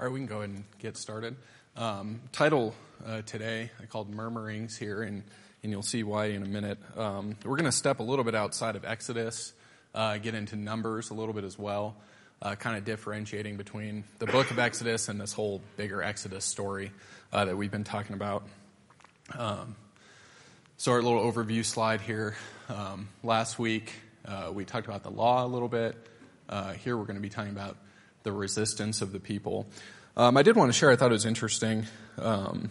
All right, we can go ahead and get started. Um, title uh, today I called Murmurings here, and, and you'll see why in a minute. Um, we're going to step a little bit outside of Exodus, uh, get into Numbers a little bit as well, uh, kind of differentiating between the book of Exodus and this whole bigger Exodus story uh, that we've been talking about. Um, so, our little overview slide here. Um, last week, uh, we talked about the law a little bit. Uh, here, we're going to be talking about the resistance of the people. Um, I did want to share, I thought it was interesting, um,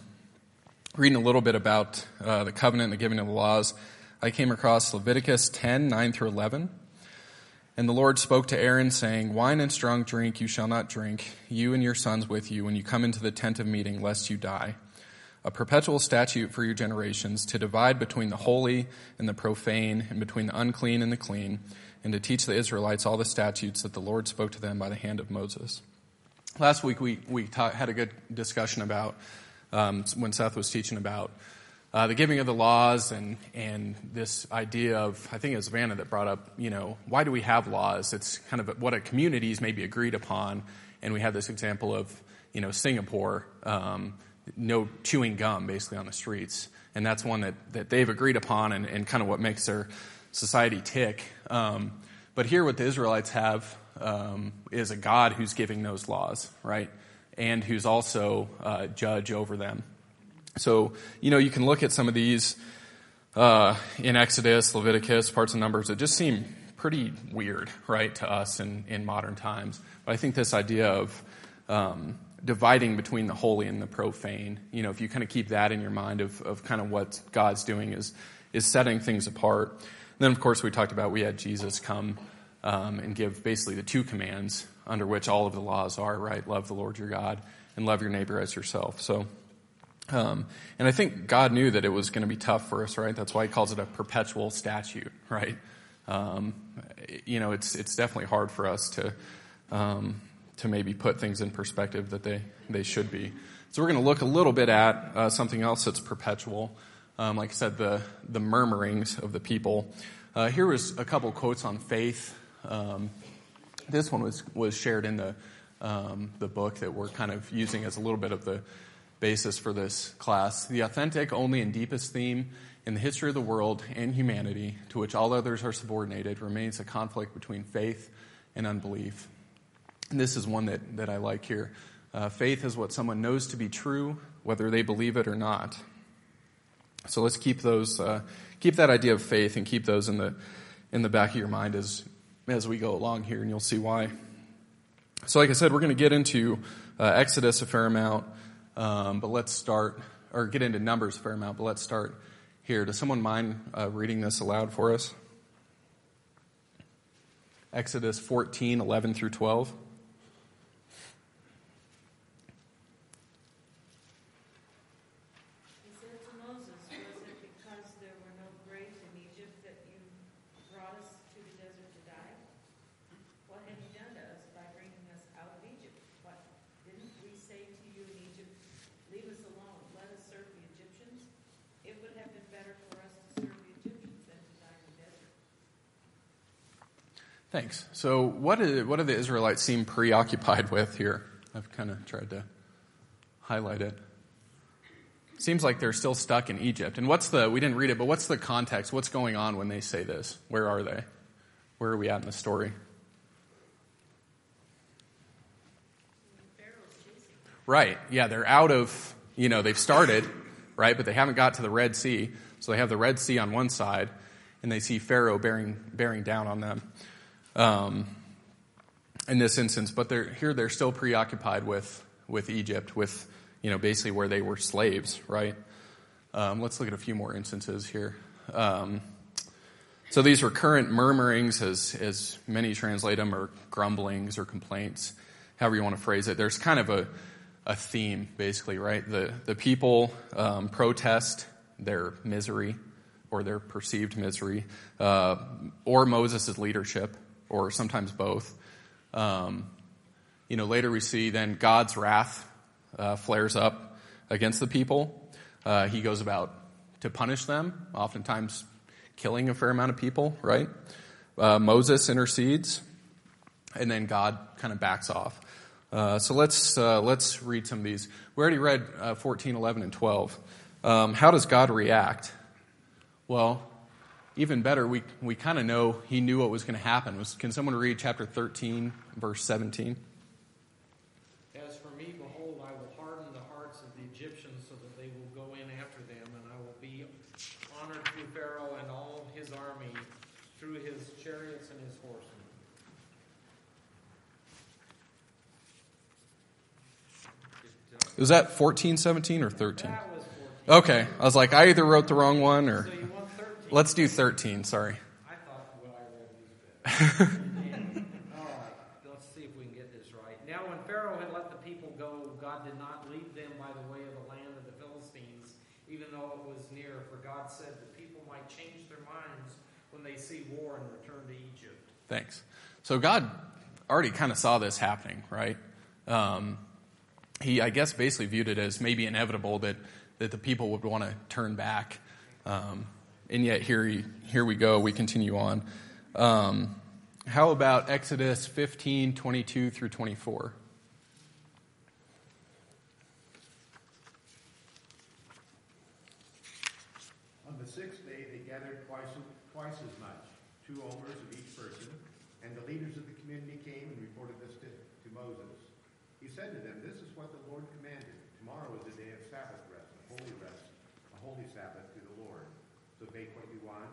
reading a little bit about uh, the covenant and the giving of the laws. I came across Leviticus 10, 9 through 11. And the Lord spoke to Aaron, saying, Wine and strong drink you shall not drink, you and your sons with you, when you come into the tent of meeting, lest you die. A perpetual statute for your generations, to divide between the holy and the profane, and between the unclean and the clean and to teach the Israelites all the statutes that the Lord spoke to them by the hand of Moses. Last week we, we ta- had a good discussion about um, when Seth was teaching about uh, the giving of the laws and, and this idea of, I think it was Vanna that brought up, you know, why do we have laws? It's kind of what a communities maybe agreed upon. And we had this example of, you know, Singapore, um, no chewing gum basically on the streets. And that's one that, that they've agreed upon and, and kind of what makes their society tick. Um, but here, what the Israelites have um, is a God who's giving those laws, right? And who's also uh, judge over them. So, you know, you can look at some of these uh, in Exodus, Leviticus, parts of Numbers that just seem pretty weird, right, to us in, in modern times. But I think this idea of um, dividing between the holy and the profane, you know, if you kind of keep that in your mind of, of kind of what God's doing is, is setting things apart then, of course, we talked about we had Jesus come um, and give basically the two commands under which all of the laws are, right? Love the Lord your God and love your neighbor as yourself. So, um, and I think God knew that it was going to be tough for us, right? That's why He calls it a perpetual statute, right? Um, you know, it's it's definitely hard for us to um, to maybe put things in perspective that they they should be. So we're going to look a little bit at uh, something else that's perpetual. Um, like I said, the, the murmurings of the people. Uh, here was a couple quotes on faith. Um, this one was, was shared in the, um, the book that we're kind of using as a little bit of the basis for this class. The authentic, only, and deepest theme in the history of the world and humanity, to which all others are subordinated, remains a conflict between faith and unbelief. And this is one that, that I like here. Uh, faith is what someone knows to be true, whether they believe it or not. So let's keep those, uh, keep that idea of faith and keep those in the, in the back of your mind as, as we go along here, and you'll see why. So, like I said, we're going to get into uh, Exodus a fair amount, um, but let's start, or get into Numbers a fair amount, but let's start here. Does someone mind uh, reading this aloud for us? Exodus 14, 11 through 12. Thanks. So, what, is, what do the Israelites seem preoccupied with here? I've kind of tried to highlight it. Seems like they're still stuck in Egypt. And what's the, we didn't read it, but what's the context? What's going on when they say this? Where are they? Where are we at in the story? Right. Yeah, they're out of, you know, they've started, right, but they haven't got to the Red Sea. So they have the Red Sea on one side, and they see Pharaoh bearing, bearing down on them um, in this instance, but they're, here they're still preoccupied with, with Egypt, with you know, basically where they were slaves, right? Um, let's look at a few more instances here. Um, so these recurrent murmurings, as, as many translate them, or grumblings or complaints, however you want to phrase it. There's kind of a, a theme, basically, right? The, the people um, protest their misery or their perceived misery, uh, or Moses' leadership, or sometimes both. Um, you know, later we see then God's wrath uh, flares up against the people. Uh, he goes about to punish them, oftentimes killing a fair amount of people, right? Uh, Moses intercedes, and then God kind of backs off. Uh, so let's, uh, let's read some of these. We already read uh, 14, 11, and 12. Um, how does God react? Well, even better, we, we kind of know he knew what was going to happen. Was, can someone read chapter 13, verse 17? As for me, behold, I will harden the hearts of the Egyptians so that they will go in after them, and I will be honored through Pharaoh and all his army, through his chariots and his horsemen. Was that 14, 17, or 13? That was 14. Okay. I was like, I either wrote the wrong one or. So you want 13? Let's do 13, sorry. I thought what I read was better. All right, let's see if we can get this right. Now, when Pharaoh had let the people go, God did not lead them by the way of the land of the Philistines, even though it was near. For God said the people might change their minds when they see war and return to Egypt. Thanks. So God already kind of saw this happening, right? Um, he, I guess, basically viewed it as maybe inevitable that, that the people would want to turn back. Um, and yet here, he, here we go. We continue on. Um, how about Exodus 15, 22 through 24? On the sixth day, they gathered twice, twice as much, two omers of each person, and the leaders of the community came and reported this to, to Moses. He said to them, This is what the Lord commanded. Tomorrow is a day of Sabbath rest, a holy rest, a holy Sabbath to the Lord. So bake what you want.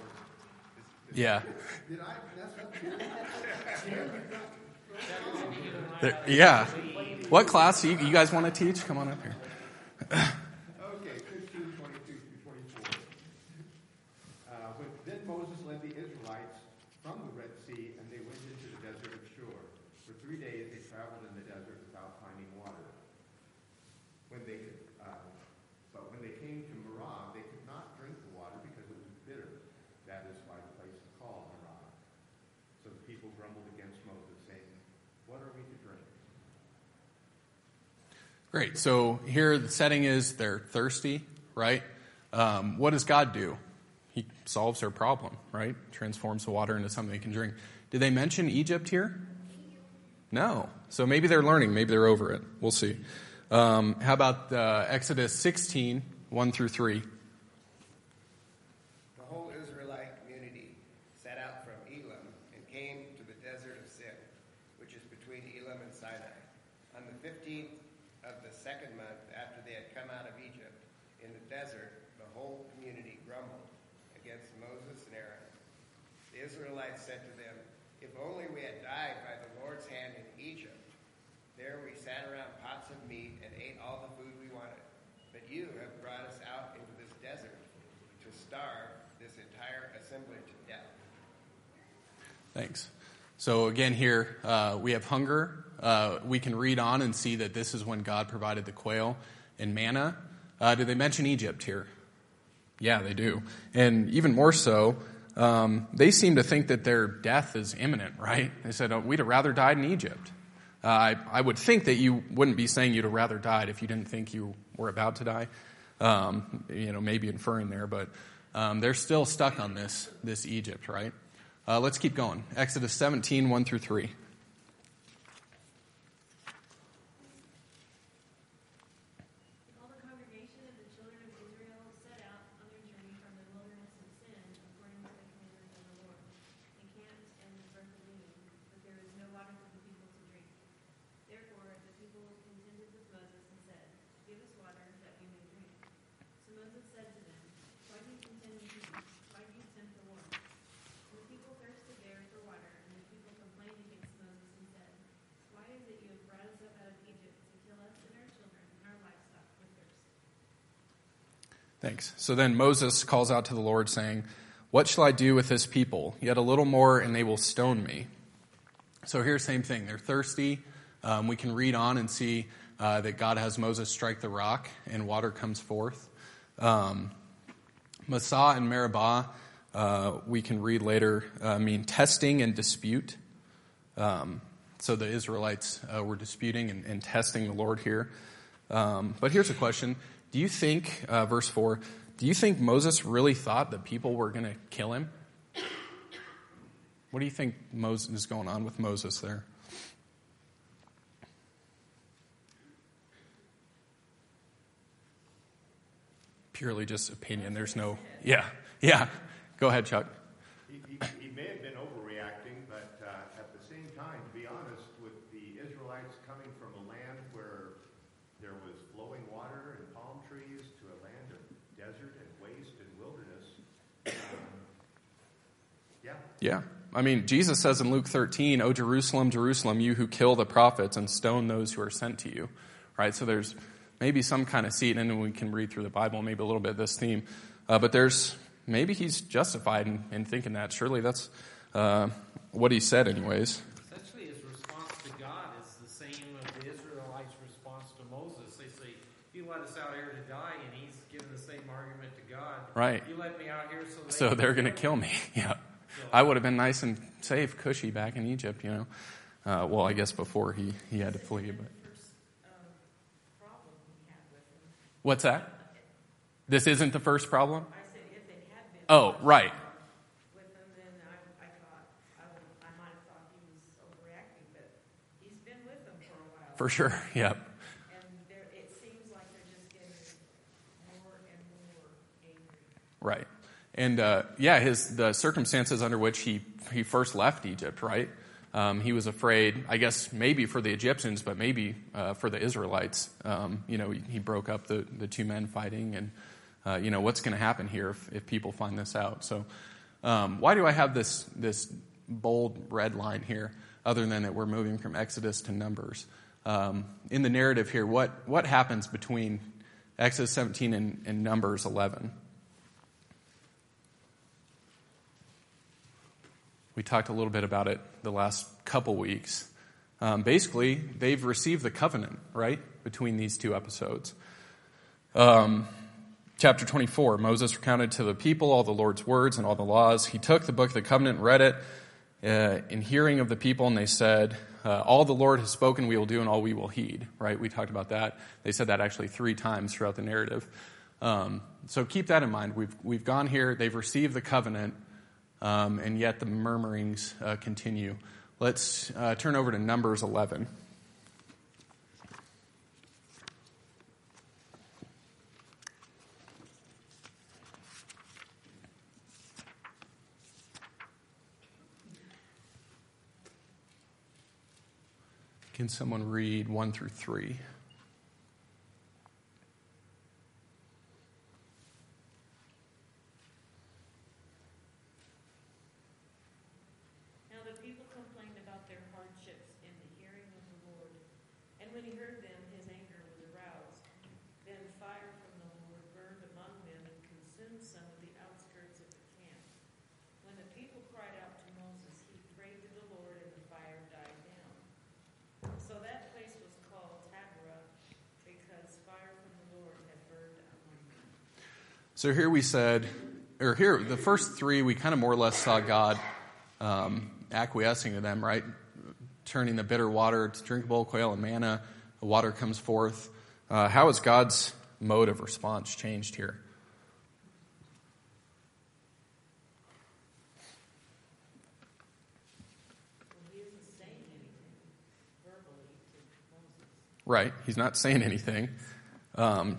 Or, is- is- Yeah. Did I mess up here? There, yeah. What class do you, you guys want to teach? Come on up here. Okay, 15, 22 through 24. Uh, but then Moses led the Israelites from the Red Sea, and they went into the desert of Shur. For three days they traveled in the desert without finding water. When they, uh, but when they came to Marah, they could not drink the water because it was bitter. That is why the place is called Marah. So the people grumbled against Moses, saying, "What are we to drink?" Great. So here the setting is they're thirsty, right? Um, what does God do? He solves their problem, right? Transforms the water into something they can drink. Did they mention Egypt here? No. So maybe they're learning. Maybe they're over it. We'll see. Um, how about uh, Exodus 16, 1 through 3? The whole Israelite community set out from Elim and came to the desert of Sin, which is between Elim and Sinai. On the fifteenth of the second month after they had come out of Egypt, in the desert, the whole community grumbled against Moses and Aaron. The Israelites said to them, If only we had died by the Lord's hand in Egypt. There we sat around pots of meat and ate all the food we wanted. But you have brought us out into this desert to starve this entire assembly to death. Thanks. So again, here uh, we have hunger. Uh, we can read on and see that this is when God provided the quail and manna. Uh, did they mention Egypt here? Yeah, they do. And even more so, um, they seem to think that their death is imminent, right? They said, oh, we'd have rather died in Egypt. Uh, I, I would think that you wouldn't be saying you'd have rather died if you didn't think you were about to die. Um, you know, maybe inferring there, but um, they're still stuck on this, this Egypt, right? Uh, let's keep going. Exodus 17, 1 through 3. All the congregation of the children of Israel set out on their journey from the wilderness of Sin, according to the commandment of the Lord. They camped in Rephidim, but there was no water for the people to drink. Therefore the people contended with Moses and said, Give us water that we may drink. So Moses said to them, Why do you contend with me? Why do you tempt the Lord? And the people thirsted there for water, and the people complained against Moses and said, Why is it you have brought us up out of Egypt to kill us and our children and our livestock with thirst? Thanks. So then Moses calls out to the Lord, saying, What shall I do with this people? Yet a little more, and they will stone me. So here, same thing. They're thirsty. Um, we can read on and see uh, that God has Moses strike the rock, and water comes forth. Um, and Meribah, uh, we can read later, uh, mean testing and dispute. Um, so the Israelites uh, were disputing and, and, testing the Lord here. Um, but here's a question Do you think, uh, verse 4, do you think Moses really thought that people were going to kill him? What do you think Moses is going on with Moses there? Purely just opinion. There's no, yeah, yeah. Go ahead, Chuck. He, he, yeah. I mean, Jesus says in Luke 13, O Jerusalem, Jerusalem, you who kill the prophets and stone those who are sent to you. Right? So there's maybe some kind of seed, and then we can read through the Bible, maybe a little bit of this theme. Uh, but there's maybe he's justified in, in thinking that. Surely that's uh, what he said, anyways. Essentially, his response to God is the same of the Israelites' response to Moses. They say, "You let us out here to die," and he's giving the same argument to God. Right. You let me out here so they so they're going to kill me. yeah. I would have been nice and safe, cushy back in Egypt, you know. Uh, well, I guess before he, he had to flee. But what's that? This isn't the first problem. I said if it had been Oh, right. with him, then I, I thought, I, would, I might have thought he was overreacting, but he's been with them for. For sure. Yep. And there, it seems like they're just getting more and more angry. Right. And uh, yeah, his the circumstances under which he he first left Egypt, right? Um, he was afraid, I guess, maybe for the Egyptians, but maybe uh, for the Israelites. Um, you know, he, broke up the, the two men fighting, and uh, you know what's going to happen here if, if people find this out. So, um, why do I have this this bold red line here, other than that we're moving from Exodus to Numbers? Um, in the narrative here, what what happens between Exodus 17 and, and Numbers 11? We talked a little bit about it the last couple weeks. Um, basically, they've received the covenant, right, between these two episodes. Um, chapter 24 Moses recounted to the people all the Lord's words and all the laws. He took the book of the covenant read it uh, in hearing of the people, and they said, uh, All the Lord has spoken, we will do, and all we will heed, right? We talked about that. They said that actually three times throughout the narrative. Um, so keep that in mind. We've, we've gone here, they've received the covenant um, and yet the murmurings uh, continue. Let's uh, turn over to Numbers 11. Can someone read 1 through 3? Now the people complained about their hardships in the hearing of the Lord. And when he heard them, his anger was aroused. Then fire from the Lord burned among them and consumed some of the outskirts of the camp. When the people cried out to Moses, he prayed to the Lord, and the fire died down. So that place was called Taberah, because fire from the Lord had burned among them. So here we said, or here, the first three, we kind of more or less saw God um, acquiescing to them, right? Turning the bitter water to drinkable, quail and manna, the water comes forth. Uh, how has God's mode of response changed here? Right, he's not saying anything. Um.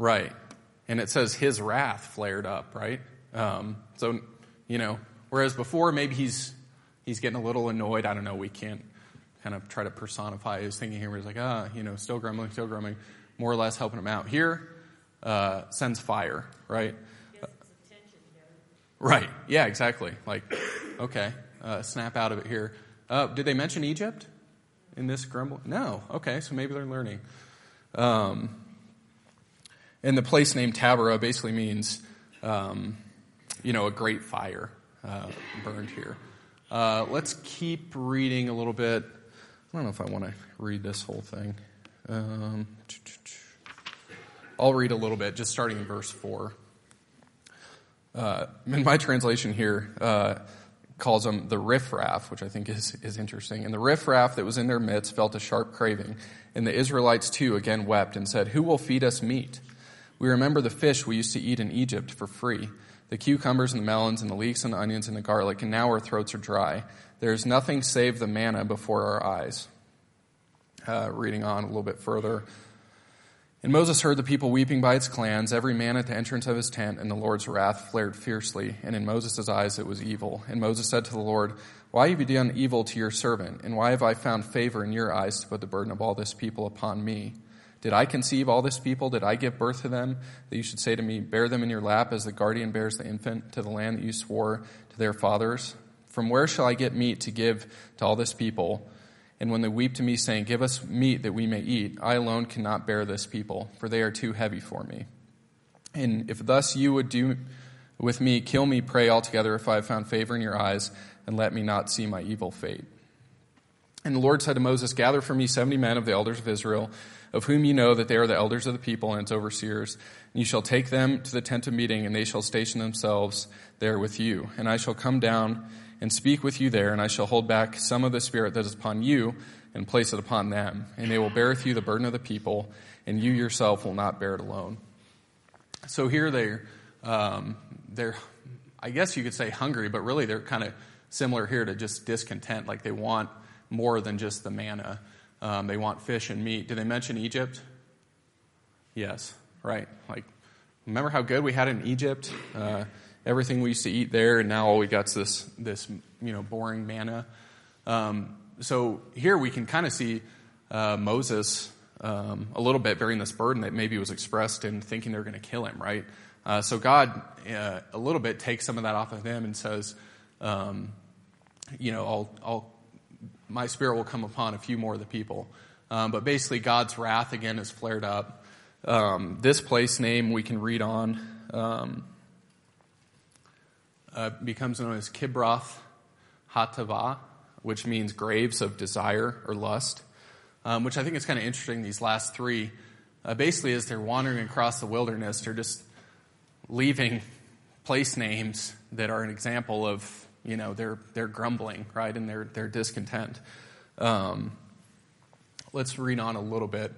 Right. And it says his wrath flared up, right? Um, so, you know, whereas before maybe he's he's getting a little annoyed. I don't know. We can't kind of try to personify his thinking here. Where he's like, ah, you know, still grumbling, still grumbling, more or less helping him out. Here, uh, sends fire, right? Gets its attention here. Right. Yeah, exactly. Like, okay, uh, snap out of it here. Uh, did they mention Egypt in this grumble? No. Okay, so maybe they're learning. Um, and the place named Taberah basically means, um, you know, a great fire uh, burned here. Uh, let's keep reading a little bit. I don't know if I want to read this whole thing. Um, I'll read a little bit, just starting in verse 4. Uh, in my translation here, uh, calls them the riffraff, which I think is, is interesting. And the riffraff that was in their midst felt a sharp craving. And the Israelites too again wept and said, Who will feed us meat? We remember the fish we used to eat in Egypt for free, the cucumbers and the melons and the leeks and the onions and the garlic, and now our throats are dry. There is nothing save the manna before our eyes. Uh, reading on a little bit further. And Moses heard the people weeping by its clans, every man at the entrance of his tent, and the Lord's wrath flared fiercely, and in Moses' eyes it was evil. And Moses said to the Lord, Why have you done evil to your servant? And why have I found favor in your eyes to put the burden of all this people upon me? Did I conceive all this people? Did I give birth to them? That you should say to me, Bear them in your lap as the guardian bears the infant to the land that you swore to their fathers? From where shall I get meat to give to all this people? And when they weep to me, saying, Give us meat that we may eat, I alone cannot bear this people, for they are too heavy for me. And if thus you would do with me, kill me, pray altogether, if I have found favor in your eyes, and let me not see my evil fate. And the Lord said to Moses, Gather for me seventy men of the elders of Israel, of whom you know that they are the elders of the people and its overseers. And you shall take them to the tent of meeting, and they shall station themselves there with you. And I shall come down and speak with you there, and I shall hold back some of the Spirit that is upon you and place it upon them. And they will bear with you the burden of the people, and you yourself will not bear it alone. So here they're, um, they're, I guess you could say hungry, but really they're kind of similar here to just discontent. Like they want more than just the manna. Um, they want fish and meat. Did they mention Egypt? Yes, right. Like, remember how good we had in Egypt? Uh, everything we used to eat there, and now all we got is this, this you know, boring manna. Um, so here we can kind of see uh, Moses um, a little bit bearing this burden that maybe was expressed in thinking they're going to kill him, right? Uh, so God, uh, a little bit, takes some of that off of him and says, um, you know, I'll, I'll, my spirit will come upon a few more of the people. Um, but basically, God's wrath again is flared up. Um, this place name we can read on um, uh, becomes known as Kibroth Hatava, which means graves of desire or lust, um, which I think is kind of interesting. These last three, uh, basically, as they're wandering across the wilderness, they're just leaving place names that are an example of you know they're, they're grumbling, right, and they're, they're discontent. Um, let's read on a little bit.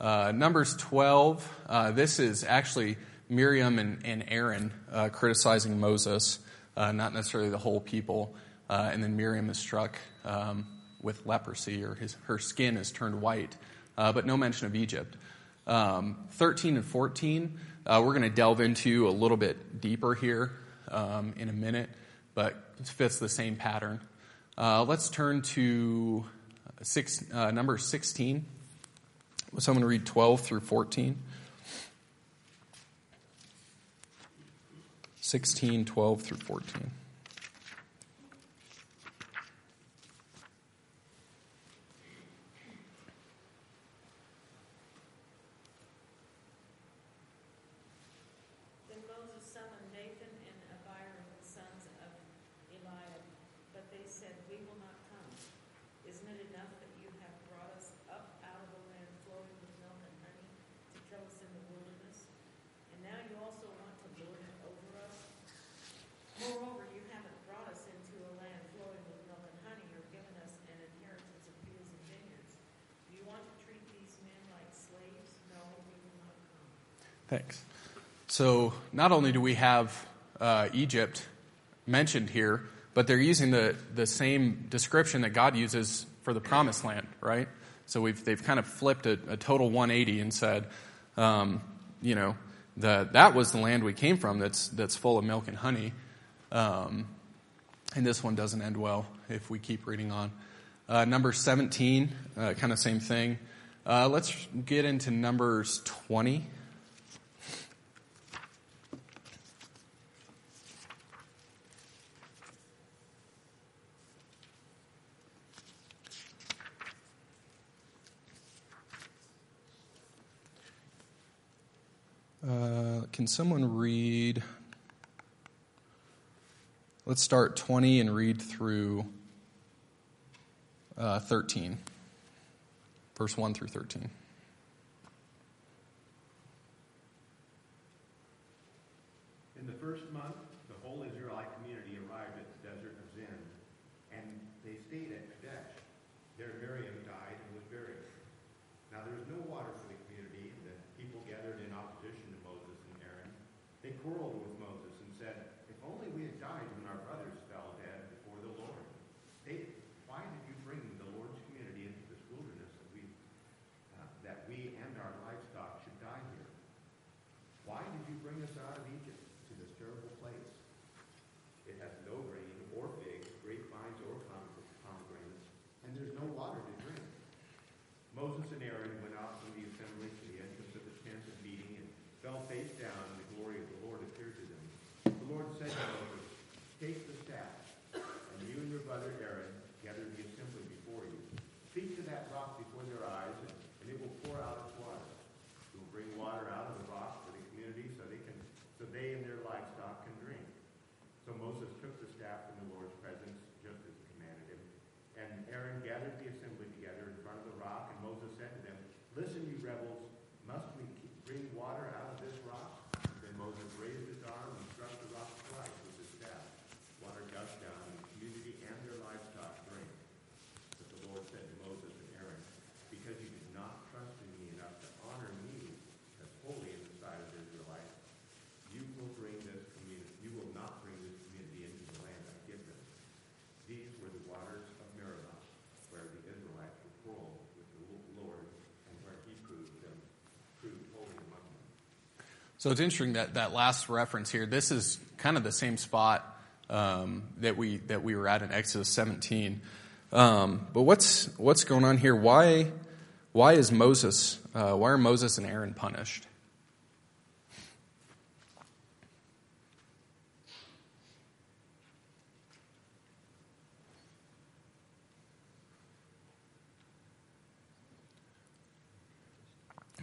Uh, Numbers 12. Uh, this is actually Miriam and, and Aaron uh, criticizing Moses uh, not necessarily the whole people. Uh, and then Miriam is struck um, with leprosy, or his, her skin is turned white, uh, but no mention of Egypt. Um, 13 and 14, uh, we're going to delve into a little bit deeper here um, in a minute, but fits the same pattern. Uh, let's turn to six, uh, number 16. Someone read 12 through 14. 16, 12 through 14. So, not only do we have uh, Egypt mentioned here, but they're using the, the same description that God uses for the promised land, right? So we've, they've kind of flipped a, a total 180 and said, um, you know, the, that was the land we came from that's, that's full of milk and honey. Um, and this one doesn't end well if we keep reading on. Uh, number 17, uh, kind of same thing. Uh, let's get into Numbers 20. Uh, can someone read? Let's start 20 and read through uh, 13, verse 1 through 13. In the first scenario. So it's interesting that that last reference here. This is kind of the same spot um, that we that we were at in Exodus 17. Um, but what's what's going on here? Why why is Moses? Uh, why are Moses and Aaron punished?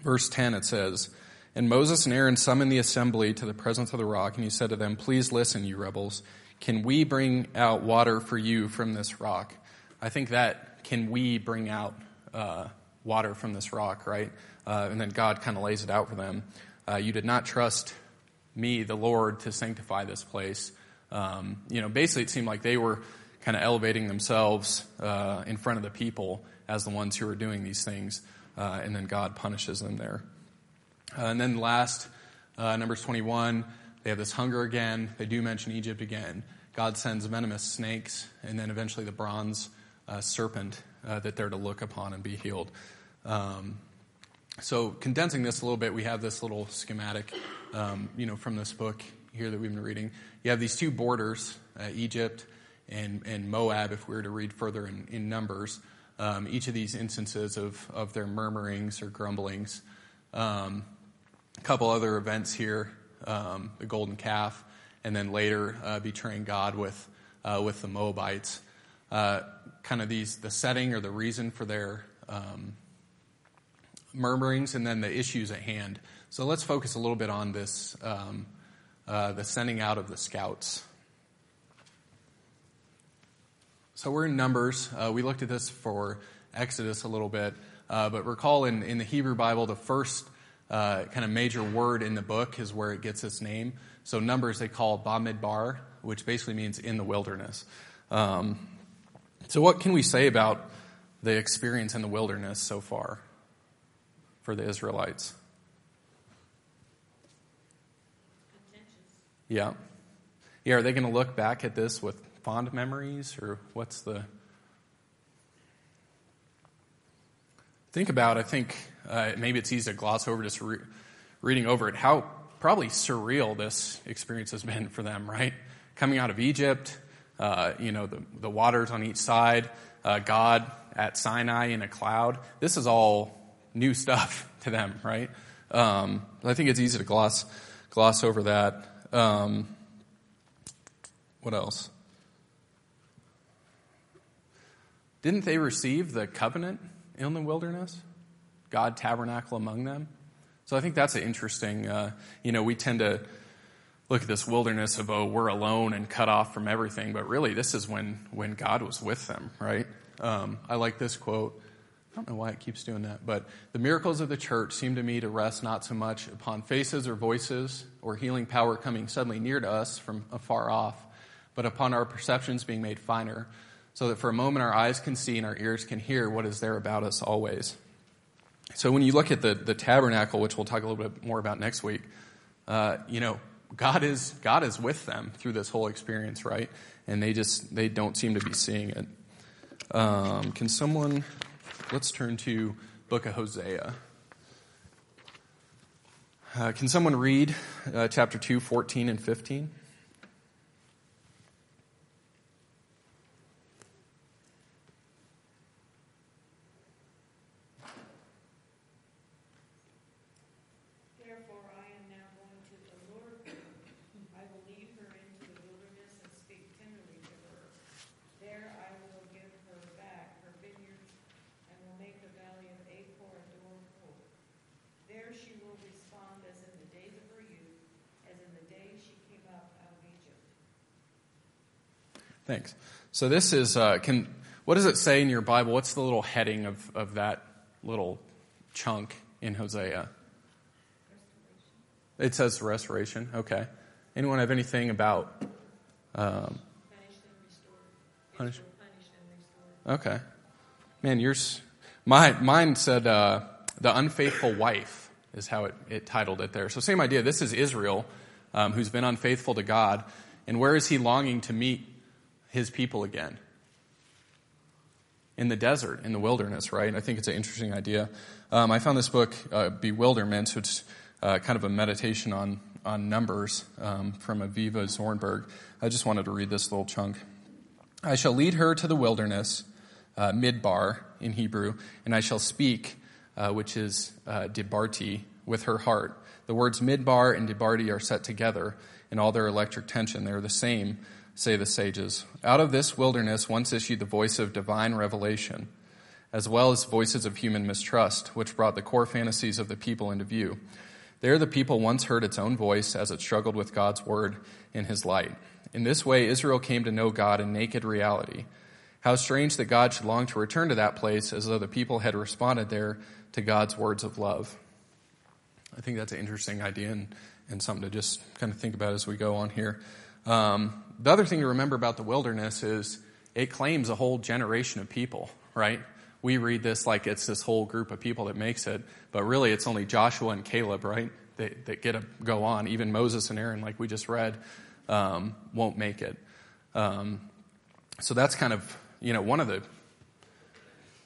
Verse 10, it says, And Moses and Aaron summoned the assembly to the presence of the rock, and he said to them, Please listen, you rebels. Can we bring out water for you from this rock? I think that, can we bring out uh, water from this rock, right? Uh, and then God kind of lays it out for them. Uh, you did not trust me, the Lord, to sanctify this place. Um, you know, basically, it seemed like they were kind of elevating themselves uh, in front of the people as the ones who were doing these things, uh, and then God punishes them there. Uh, and then last, uh, Numbers 21, they have this hunger again. They do mention Egypt again. God sends venomous snakes, and then eventually the bronze uh, serpent uh, that they're to look upon and be healed. Um, so condensing this a little bit, we have this little schematic, um, you know, from this book here that we've been reading. You have these two borders, uh, Egypt and, and Moab, if we were to read further in, in Numbers. Um, each of these instances of, of their murmurings or grumblings. Um, a couple other events here, um, the golden calf, and then later uh, betraying God with, uh, with the Moabites. Uh, kind of these, the setting or the reason for their um, murmurings, and then the issues at hand. So let's focus a little bit on this, um, uh, the sending out of the scouts. So we're in Numbers. Uh, we looked at this for Exodus a little bit, but recall in, in the Hebrew Bible, the first uh, kind of major word in the book is where it gets its name. So Numbers they call Bamidbar, which basically means in the wilderness. Um, so what can we say about the experience in the wilderness so far for the Israelites? Yeah. Yeah, are they going to look back at this with fond memories or what's the think about i think uh, maybe it's easy to gloss over just re- reading over it how probably surreal this experience has been for them right? Coming out of egypt uh, you know the, the waters on each side uh, god at sinai in a cloud. This is all new stuff to them right? Um, i think it's easy to gloss gloss over that. Um, what else? Didn't they receive the covenant in the wilderness? God tabernacle among them? So I think that's an interesting, uh, you know, we tend to look at this wilderness of, oh, we're alone and cut off from everything, but really this is when, when God was with them, right? Um, I like this quote. I don't know why it keeps doing that, but the miracles of the church seem to me to rest not so much upon faces or voices or healing power coming suddenly near to us from afar off, but upon our perceptions being made finer so that for a moment our eyes can see and our ears can hear what is there about us always. So when you look at the, the tabernacle, which we'll talk a little bit more about next week, uh, you know, God is, God is with them through this whole experience, right? And they just, they don't seem to be seeing it. Um, can someone, let's turn to book of Hosea. Uh, can someone read uh, chapter 2, 14 and 15? Therefore I am now going to allure her. I will lead her into the wilderness and speak tenderly to her. There I will give her back her vineyards and will make the valley of Achor a door full. There she will respond as in the days of her youth, as in the day she came up out of Egypt. Thanks. So this is uh, can what does it say in your Bible? What's the little heading of of that little chunk in Hosea? It says restoration. Okay. Anyone have anything about? Um. Punish- okay. Man, yours. My mine said uh, the unfaithful wife is how it, it titled it there. So same idea. This is Israel, um, who's been unfaithful to God, and where is he longing to meet his people again? in the desert, in the wilderness, right? I think it's an interesting idea. Um, I found this book, uh, Bewilderment, which is uh, kind of a meditation on, on numbers um, from Avivah Zornberg. I just wanted to read this little chunk. I shall lead her to the wilderness, uh, midbar in Hebrew, and I shall speak, uh, which is uh, dibarti, with her heart. The words midbar and dibarti are set together in all their electric tension. They're the same say the sages. Out of this wilderness once issued the voice of divine revelation, as well as voices of human mistrust, which brought the core fantasies of the people into view. There the people once heard its own voice as it struggled with God's word in his light. In this way, Israel came to know God in naked reality. How strange that God should long to return to that place as though the people had responded there to God's words of love. I think that's an interesting idea and, and something to just kind of think about as we go on here. Um, the other thing to remember about the wilderness is it claims a whole generation of people, right? We read this like it's this whole group of people that makes it, but really it's only Joshua and Caleb, right? That, that get to go on. Even Moses and Aaron, like we just read, um, won't make it. Um, so that's kind of, you know, one of the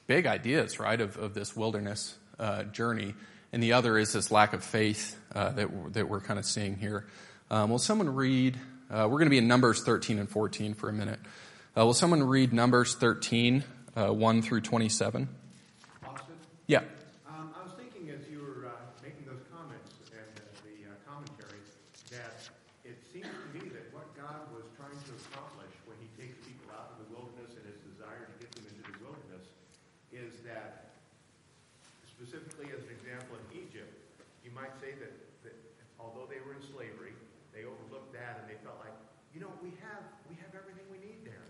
big ideas, right, of, of this wilderness uh, journey. And the other is this lack of faith uh, that, that we're kind of seeing here. Um, will someone read uh, we're going to be in Numbers 13 and 14 for a minute. Uh, will someone read Numbers 13, uh, 1 through 27? Austin? Yeah. Um, I was thinking as you were uh, making those comments and uh, the uh, commentary that it seems to me that what God was trying to accomplish when He takes people out of the wilderness and His desire to get them into the wilderness is that, specifically as an example in Egypt, you might say that, that although they were in slavery, they overlooked that and they felt like, you know, we have we have everything we need there.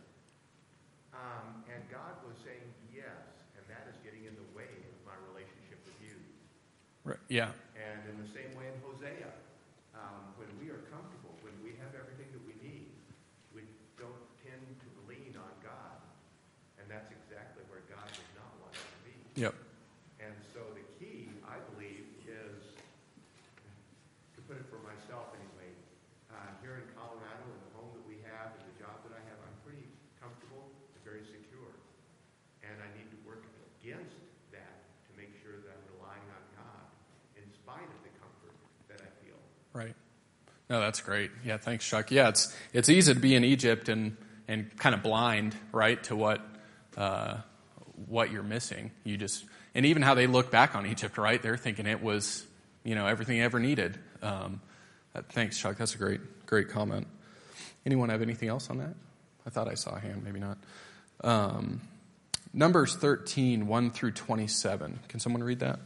Um, and God was saying yes, and that is getting in the way of my relationship with you. Right. Yeah. And in the same way in Hosea, um, when we are comfortable, when we have everything that we need, we don't tend to lean on God, and that's exactly where God does not want us to be. Yep. And so the key, I believe, is to put it for myself anyway. Uh, here in Colorado, in the home that we have, and the job that I have, I'm pretty comfortable and very secure. And I need to work against that to make sure that I'm relying on God in spite of the comfort that I feel. Right. No, that's great. Yeah, thanks, Chuck. Yeah, it's it's easy to be in Egypt and and kind of blind, right, to what uh, what you're missing. You just and even how they look back on Egypt, right? They're thinking it was you know everything ever needed. Um, uh, thanks, Chuck. That's a great great comment. Anyone have anything else on that? I thought I saw a hand, maybe not. Um, Numbers 13, 1 through 27. Can someone read that?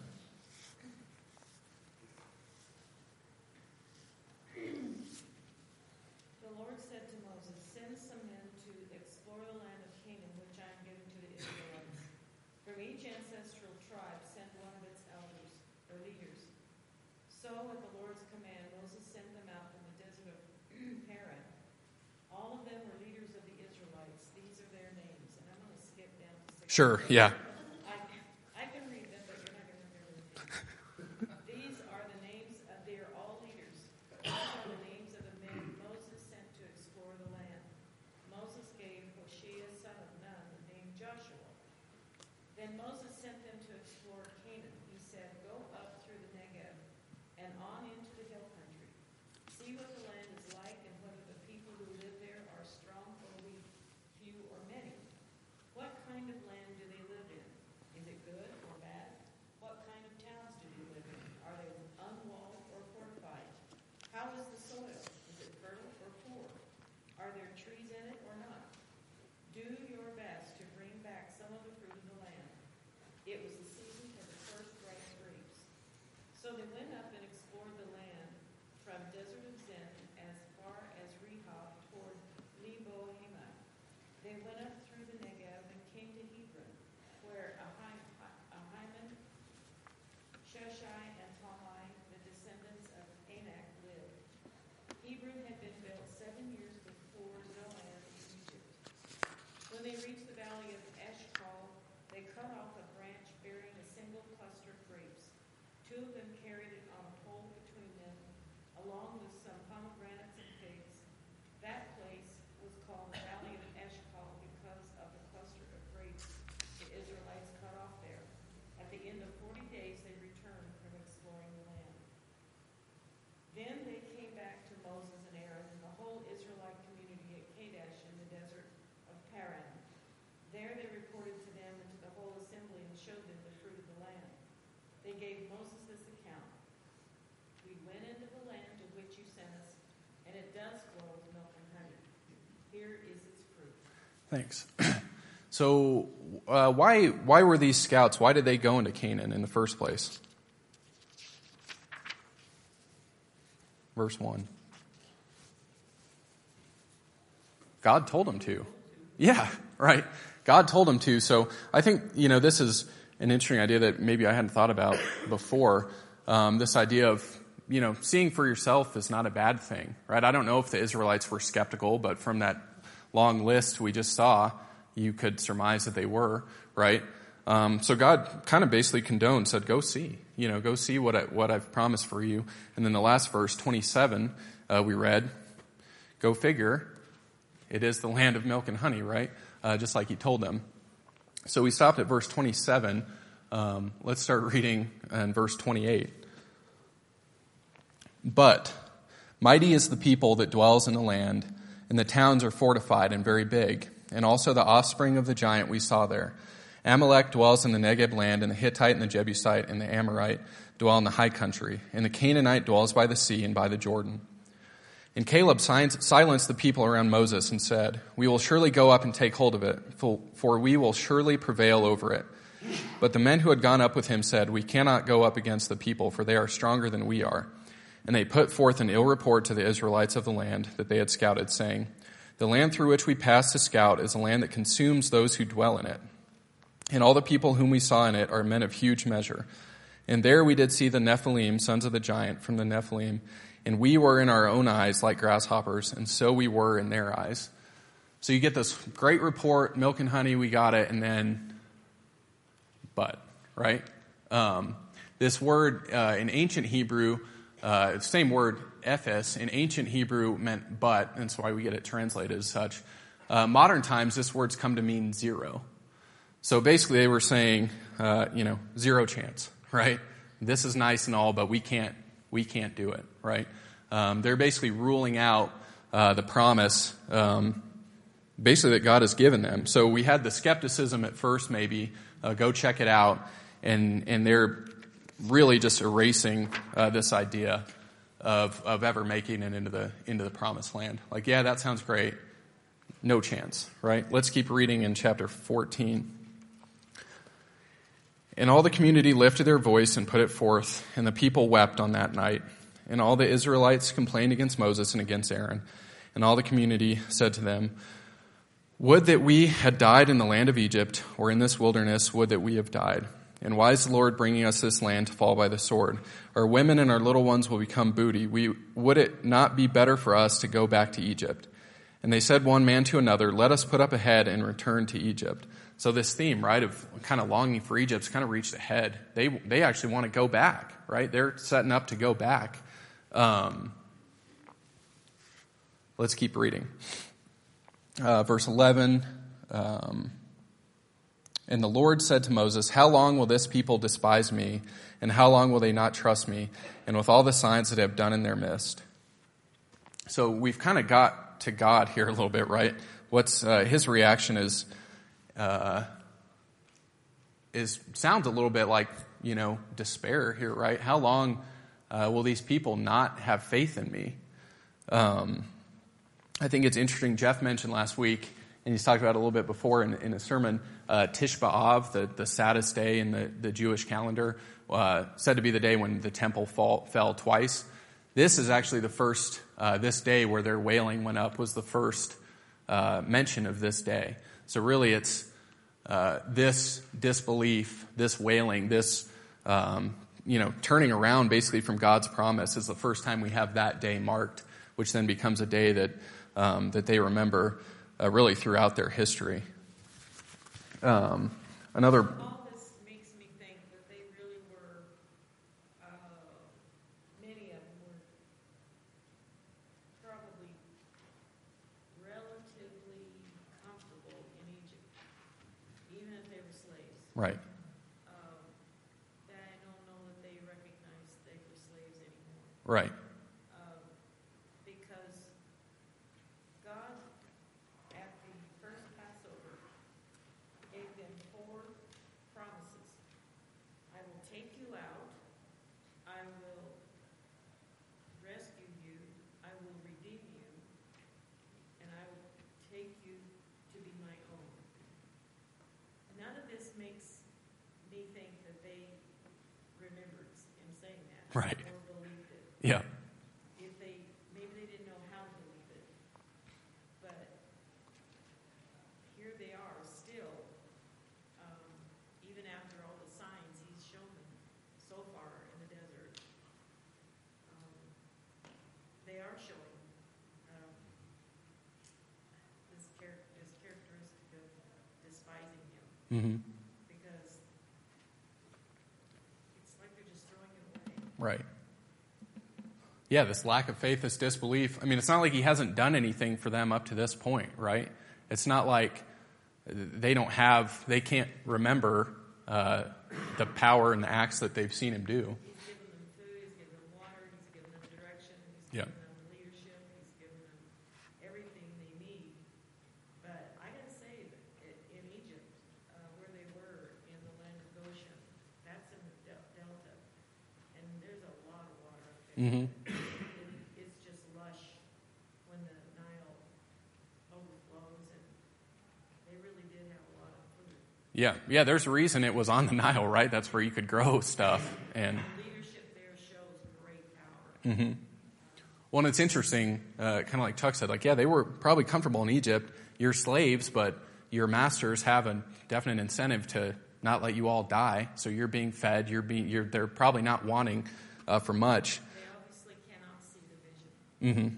The Lord said to Moses, Send some men to explore the land of Canaan, which I am giving to the Israelites. From each ancestral tribe, send one of its elders or leaders. So, at the Lord's command, Moses sent them out from the desert of Paran. All of them were leaders of the Israelites. These are their names. And I'm going to skip down to six. Sure. Yeah. I, I can read them, but you're not going to remember them. These are the names of, they are all leaders. These are the names of the men Moses sent to explore the land. Moses gave Hoshea son of Nun the name Joshua. Then Moses sent them to explore Canaan. He said, Go up through the Negev and on into the hill country. See what the land is like and whether the people who live there are strong or weak, few or many. What kind of land do they live in? Is it good or bad? What kind of towns do they live in? Are they unwalled or fortified? How is the soil? Is it fertile or poor? Are there trees in it or not? Do your best to bring back some of the fruit of the land. It was the season for the first ripe grapes. So they went up and explored the land from desert of Zin When they reached the valley of Eshcol, they cut off a branch bearing a single cluster of grapes. Two of them carried it on a pole between them, along with some pomegranates and figs. That place was called the Valley of Eshcol because of the cluster of grapes the Israelites cut off there. At the end of forty days, they returned from exploring the land. Then they came back to Moses and Aaron and the whole Israelite community at Kadesh in the desert of Paran. There they reported to them and to the whole assembly and showed them the fruit of the land. They gave Moses this account. We went into the land to which you sent us, and it does flow with milk and honey. Here is its fruit. Thanks. So, uh, why why were these scouts? Why did they go into Canaan in the first place? Verse one. God told them to. Yeah, right. God told them to. So I think you know this is an interesting idea that maybe I hadn't thought about before. Um, this idea of you know seeing for yourself is not a bad thing, right? I don't know if the Israelites were skeptical, but from that long list we just saw, you could surmise that they were, right? Um, so God kind of basically condoned, said, "Go see, you know, go see what I, what I've promised for you." And then the last verse, twenty-seven, uh, we read, "Go figure, it is the land of milk and honey, right? Uh, just like He told them." So we stopped at verse twenty-seven. Um, let's start reading in verse twenty-eight. But mighty is the people that dwells in the land, and the towns are fortified and very big, and also the offspring of the giant we saw there. Amalek dwells in the Negeb land, and the Hittite and the Jebusite and the Amorite dwell in the high country, and the Canaanite dwells by the sea and by the Jordan. And Caleb silenced the people around Moses and said, We will surely go up and take hold of it, for we will surely prevail over it. But the men who had gone up with him said, We cannot go up against the people, for they are stronger than we are. And they put forth an ill report to the Israelites of the land that they had scouted, saying, The land through which we passed to scout is a land that consumes those who dwell in it. And all the people whom we saw in it are men of huge measure. And there we did see the Nephilim, sons of the giant from the Nephilim, and we were in our own eyes like grasshoppers, and so we were in their eyes. So you get this great report, milk and honey, we got it, and then, but, right? Um, this word uh, in ancient Hebrew, uh, same word, ephes, in ancient Hebrew meant but, and that's why we get it translated as such. Uh, modern times, this word's come to mean zero. So basically, they were saying, uh, you know, zero chance, right? This is nice and all, but we can't we can't do it, right? Um, they're basically ruling out uh, the promise, um, basically, that God has given them. So we had the skepticism at first, maybe, uh, go check it out, and, and they're really just erasing uh, this idea of, of ever making it into the, into the promised land. Like, yeah, that sounds great. No chance, right? Let's keep reading in chapter 14. And all the community lifted their voice and put it forth, and the people wept on that night. And all the Israelites complained against Moses and against Aaron. And all the community said to them, Would that we had died in the land of Egypt, or in this wilderness, would that we have died. And why is the Lord bringing us this land to fall by the sword? Our women and our little ones will become booty. We, would it not be better for us to go back to Egypt? And they said one man to another, Let us put up a head and return to Egypt. So this theme, right, of kind of longing for Egypt's kind of reached ahead. They they actually want to go back, right? They're setting up to go back. Um, let's keep reading. Uh, verse eleven. Um, and the Lord said to Moses, How long will this people despise me? And how long will they not trust me? And with all the signs that I have done in their midst. So we've kind of got to God here a little bit, right? What's uh, his reaction is uh, is sounds a little bit like you know despair here, right? How long uh, will these people not have faith in me? Um, I think it's interesting. Jeff mentioned last week, and he's talked about it a little bit before in, in a sermon. Uh, Tish the, the saddest day in the, the Jewish calendar, uh, said to be the day when the temple fall, fell twice. This is actually the first, uh, this day where their wailing went up was the first uh, mention of this day. So really, it's uh, this disbelief, this wailing, this um, you know turning around basically from God's promise is the first time we have that day marked, which then becomes a day that um, that they remember uh, really throughout their history. Um, another, All this makes me think that they really were, uh, many of them were probably relatively comfortable in Egypt, even if they were slaves. right, Um, that I don't know that they recognized they were slaves anymore. right, Um, because God, at the first Passover, gave them four promises. I will take you out, I will rescue you, I will redeem you, and I will take you to be my own. None of this makes me think that they remembered in saying that. Right. Or believed it yeah, if they, maybe they didn't know how to believe it. But here they are still, um, even after all the signs he's shown them so far in the desert. Um, they are showing, um, this char- this characteristic of despising him hmm because it's like they're just throwing it away. right. Yeah, this lack of faith, this disbelief. I mean, it's not like he hasn't done anything for them up to this point, right? It's not like they don't have, they can't remember uh, the power and the acts that they've seen him do. He's given them food, he's given them water, he's given them direction, he's Yeah. given them leadership, he's given them everything they need. But I gotta say, that i- in Egypt, uh, where they were in the land of Goshen, that's in the del- delta, and there's a lot of water up there. hmm It's just lush when the Nile overflows, and they really did have a lot of food. Yeah, yeah. There's a reason it was on the Nile, right? That's where you could grow stuff. And Leadership there shows great power. hmm well, and it's interesting, uh, kind of like Tuck said. Like, yeah, they were probably comfortable in Egypt. You're slaves, but your masters have a definite incentive to not let you all die. So you're being fed. You're being. You're. They're probably not wanting uh, for much. They obviously cannot see the vision.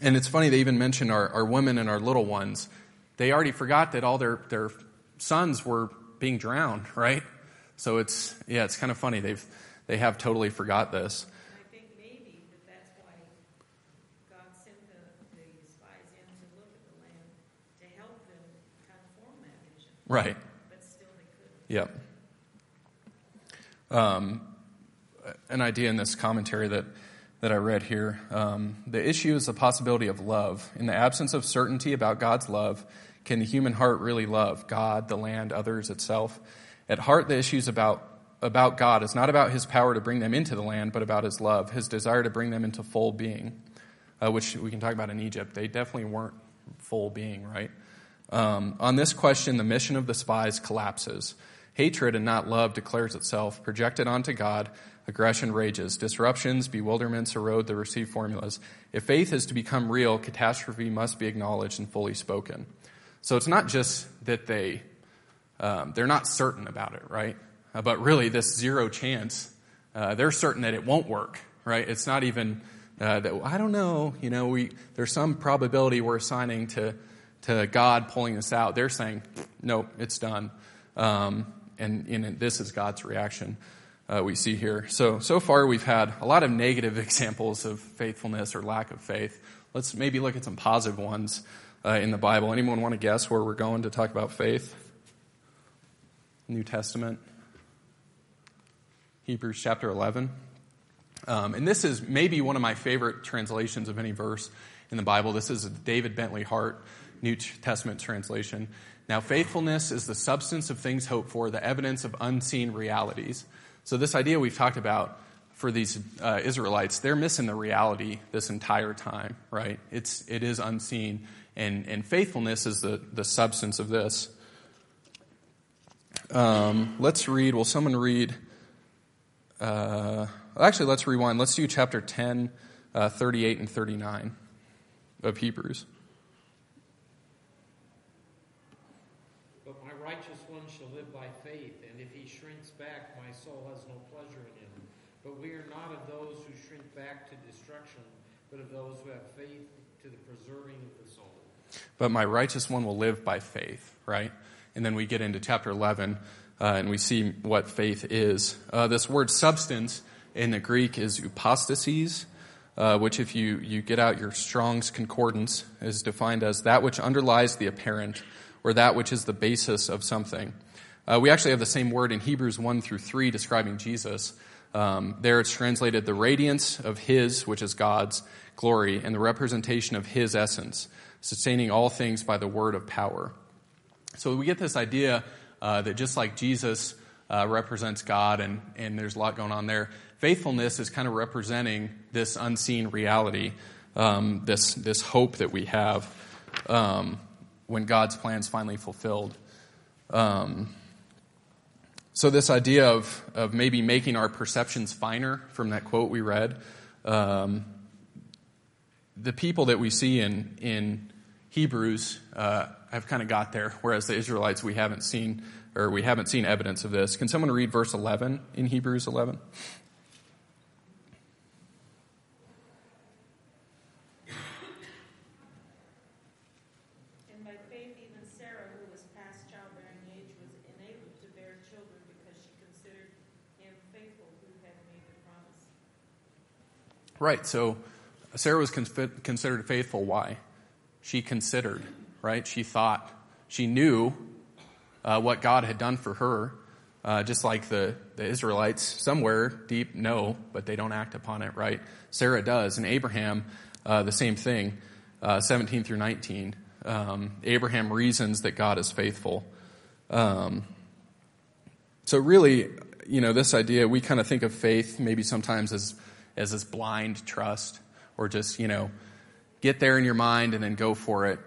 hmm And it's funny, they even mention our, our women and our little ones. They already forgot that all their, their sons were being drowned, right? So it's, yeah, it's kind of funny. They've, they have totally forgot this. I think maybe that that's why God sent the, the spies in to look at the land to help them kind of form that vision. Right. But still they couldn't. Yep. Um, an idea in this commentary that, that I read here. Um, the issue is the possibility of love. In the absence of certainty about God's love, can the human heart really love God, the land, others, itself? At heart, the issue is about, about God It's not about his power to bring them into the land, but about his love, his desire to bring them into full being, uh, which we can talk about in Egypt. They definitely weren't full being, right? Um, on this question, the mission of the spies collapses. Hatred and not love declares itself. Projected onto God, aggression rages. Disruptions, bewilderments erode the received formulas. If faith is to become real, catastrophe must be acknowledged and fully spoken. So it's not just that they um, they're not certain about it, right? Uh, but really, this zero chance, uh, they're certain that it won't work, right? It's not even uh, that I don't know. You know, we there's some probability we're assigning to to God pulling this out. They're saying, nope, it's done. Um, and, and this is God's reaction uh, we see here. So, so far we've had a lot of negative examples of faithfulness or lack of faith. Let's maybe look at some positive ones uh, in the Bible. Anyone want to guess where we're going to talk about faith? New Testament. Hebrews chapter 11. Um, and this is maybe one of my favorite translations of any verse in the Bible. This is David Bentley Hart New Testament translation. Now, faithfulness is the substance of things hoped for, the evidence of unseen realities. So, this idea we've talked about for these uh, Israelites, they're missing the reality this entire time, right? It's, it is unseen. And, and faithfulness is the, the substance of this. Um, let's read, will someone read? Uh, actually, let's rewind. Let's do chapter 10, uh, 38 and 39 of Hebrews. But my righteous one shall live by faith, and if he shrinks back, my soul has no pleasure in him. But we are not of those who shrink back to destruction, but of those who have faith to the preserving of the soul. But my righteous one will live by faith, right? and then we get into chapter 11 uh, and we see what faith is. Uh, this word substance in the Greek is hypostasis, uh, which, if you, you get out your Strong's Concordance, is defined as that which underlies the apparent or that which is the basis of something. Uh, we actually have the same word in Hebrews 1 through 3 describing Jesus. Um, there it's translated the radiance of His, which is God's, glory, and the representation of His essence, sustaining all things by the word of power. So we get this idea uh, that just like Jesus uh, represents God, and, and there's a lot going on there, faithfulness is kind of representing this unseen reality, um, this, this hope that we have um, when God's plan's finally fulfilled. Um, so this idea of, of maybe making our perceptions finer from that quote we read, um, the people that we see in, in Hebrews uh, have kind of got there, whereas the Israelites we haven't seen or we haven't seen evidence of this. Can someone read verse 11 in Hebrews 11? And by faith, even Sarah, who was past childbearing age, was enabled to bear children because she considered him faithful who had made the promise. Right. So Sarah was considered faithful. Why? She considered, right? She thought. She knew uh, what God had done for her, uh, just like the, the Israelites somewhere deep know, but they don't act upon it, right? Sarah does. And Abraham, uh, the same thing, uh, 17 through 19. Um, Abraham reasons that God is faithful. Um, so, really, you know, this idea, we kind of think of faith maybe sometimes as, as this blind trust or just, you know, get there in your mind and then go for it.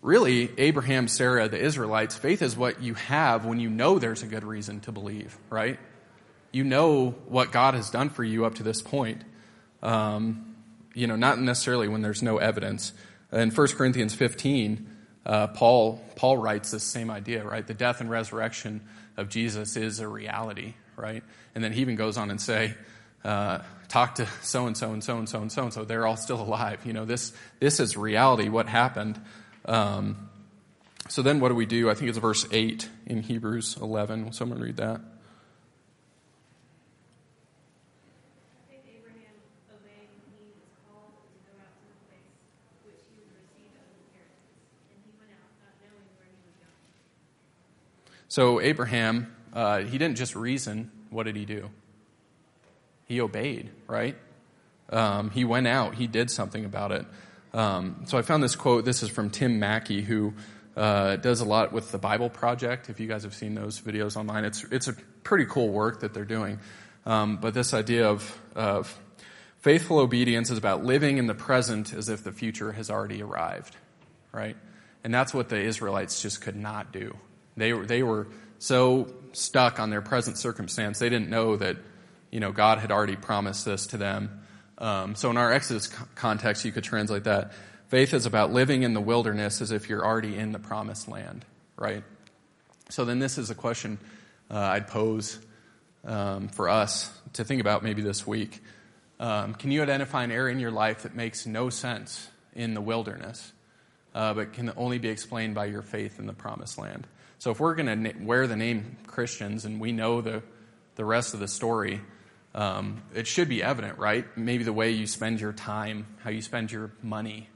Really, Abraham, Sarah, the Israelites, faith is what you have when you know there's a good reason to believe, right? You know what God has done for you up to this point. Um, you know, not necessarily when there's no evidence. In 1 Corinthians 15, uh, Paul, Paul writes this same idea, right? The death and resurrection of Jesus is a reality, right? And then he even goes on and say, uh, talk to so and so and so and so and so and so. They're all still alive. You know, this this is reality. What happened? Um, so then, what do we do? I think it's verse eight in Hebrews 11. Will someone read that? So Abraham, uh, he didn't just reason. What did he do? He obeyed, right? Um, he went out. He did something about it. Um, so I found this quote. This is from Tim Mackie, who uh, does a lot with the Bible Project. If you guys have seen those videos online, it's it's a pretty cool work that they're doing. Um, but this idea of of faithful obedience is about living in the present as if the future has already arrived, right? And that's what the Israelites just could not do. They they were so stuck on their present circumstance they didn't know that you know God had already promised this to them um, so in our Exodus context, you could translate that. Faith is about living in the wilderness as if you're already in the promised land, right? So then this is a question uh, I'd pose um, for us to think about maybe this week. Um, can you identify an area in your life that makes no sense in the wilderness, uh, but can only be explained by your faith in the promised land? So if we're going to na- wear the name Christians and we know the, the rest of the story, um, it should be evident, right? Maybe the way you spend your time, how you spend your money,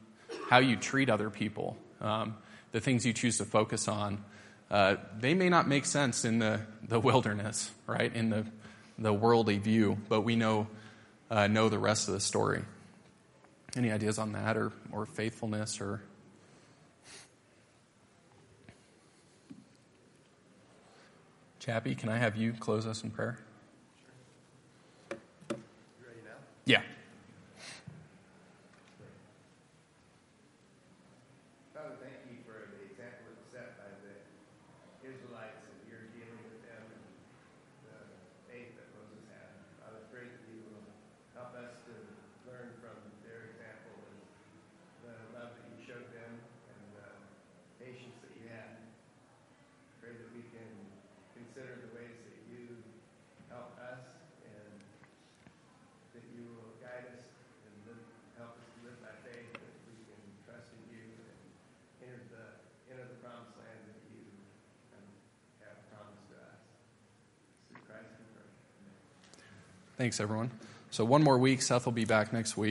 how you treat other people, um, the things you choose to focus on. Uh, they may not make sense in the, the wilderness, right? In the, the worldly view, but we know, uh, know the rest of the story. Any ideas on that or, or faithfulness or. Chappie, can I have you close us in prayer? Yeah. promised land that you have promised to us. Through Christ. Thanks, everyone. So, one more week. Seth will be back next week.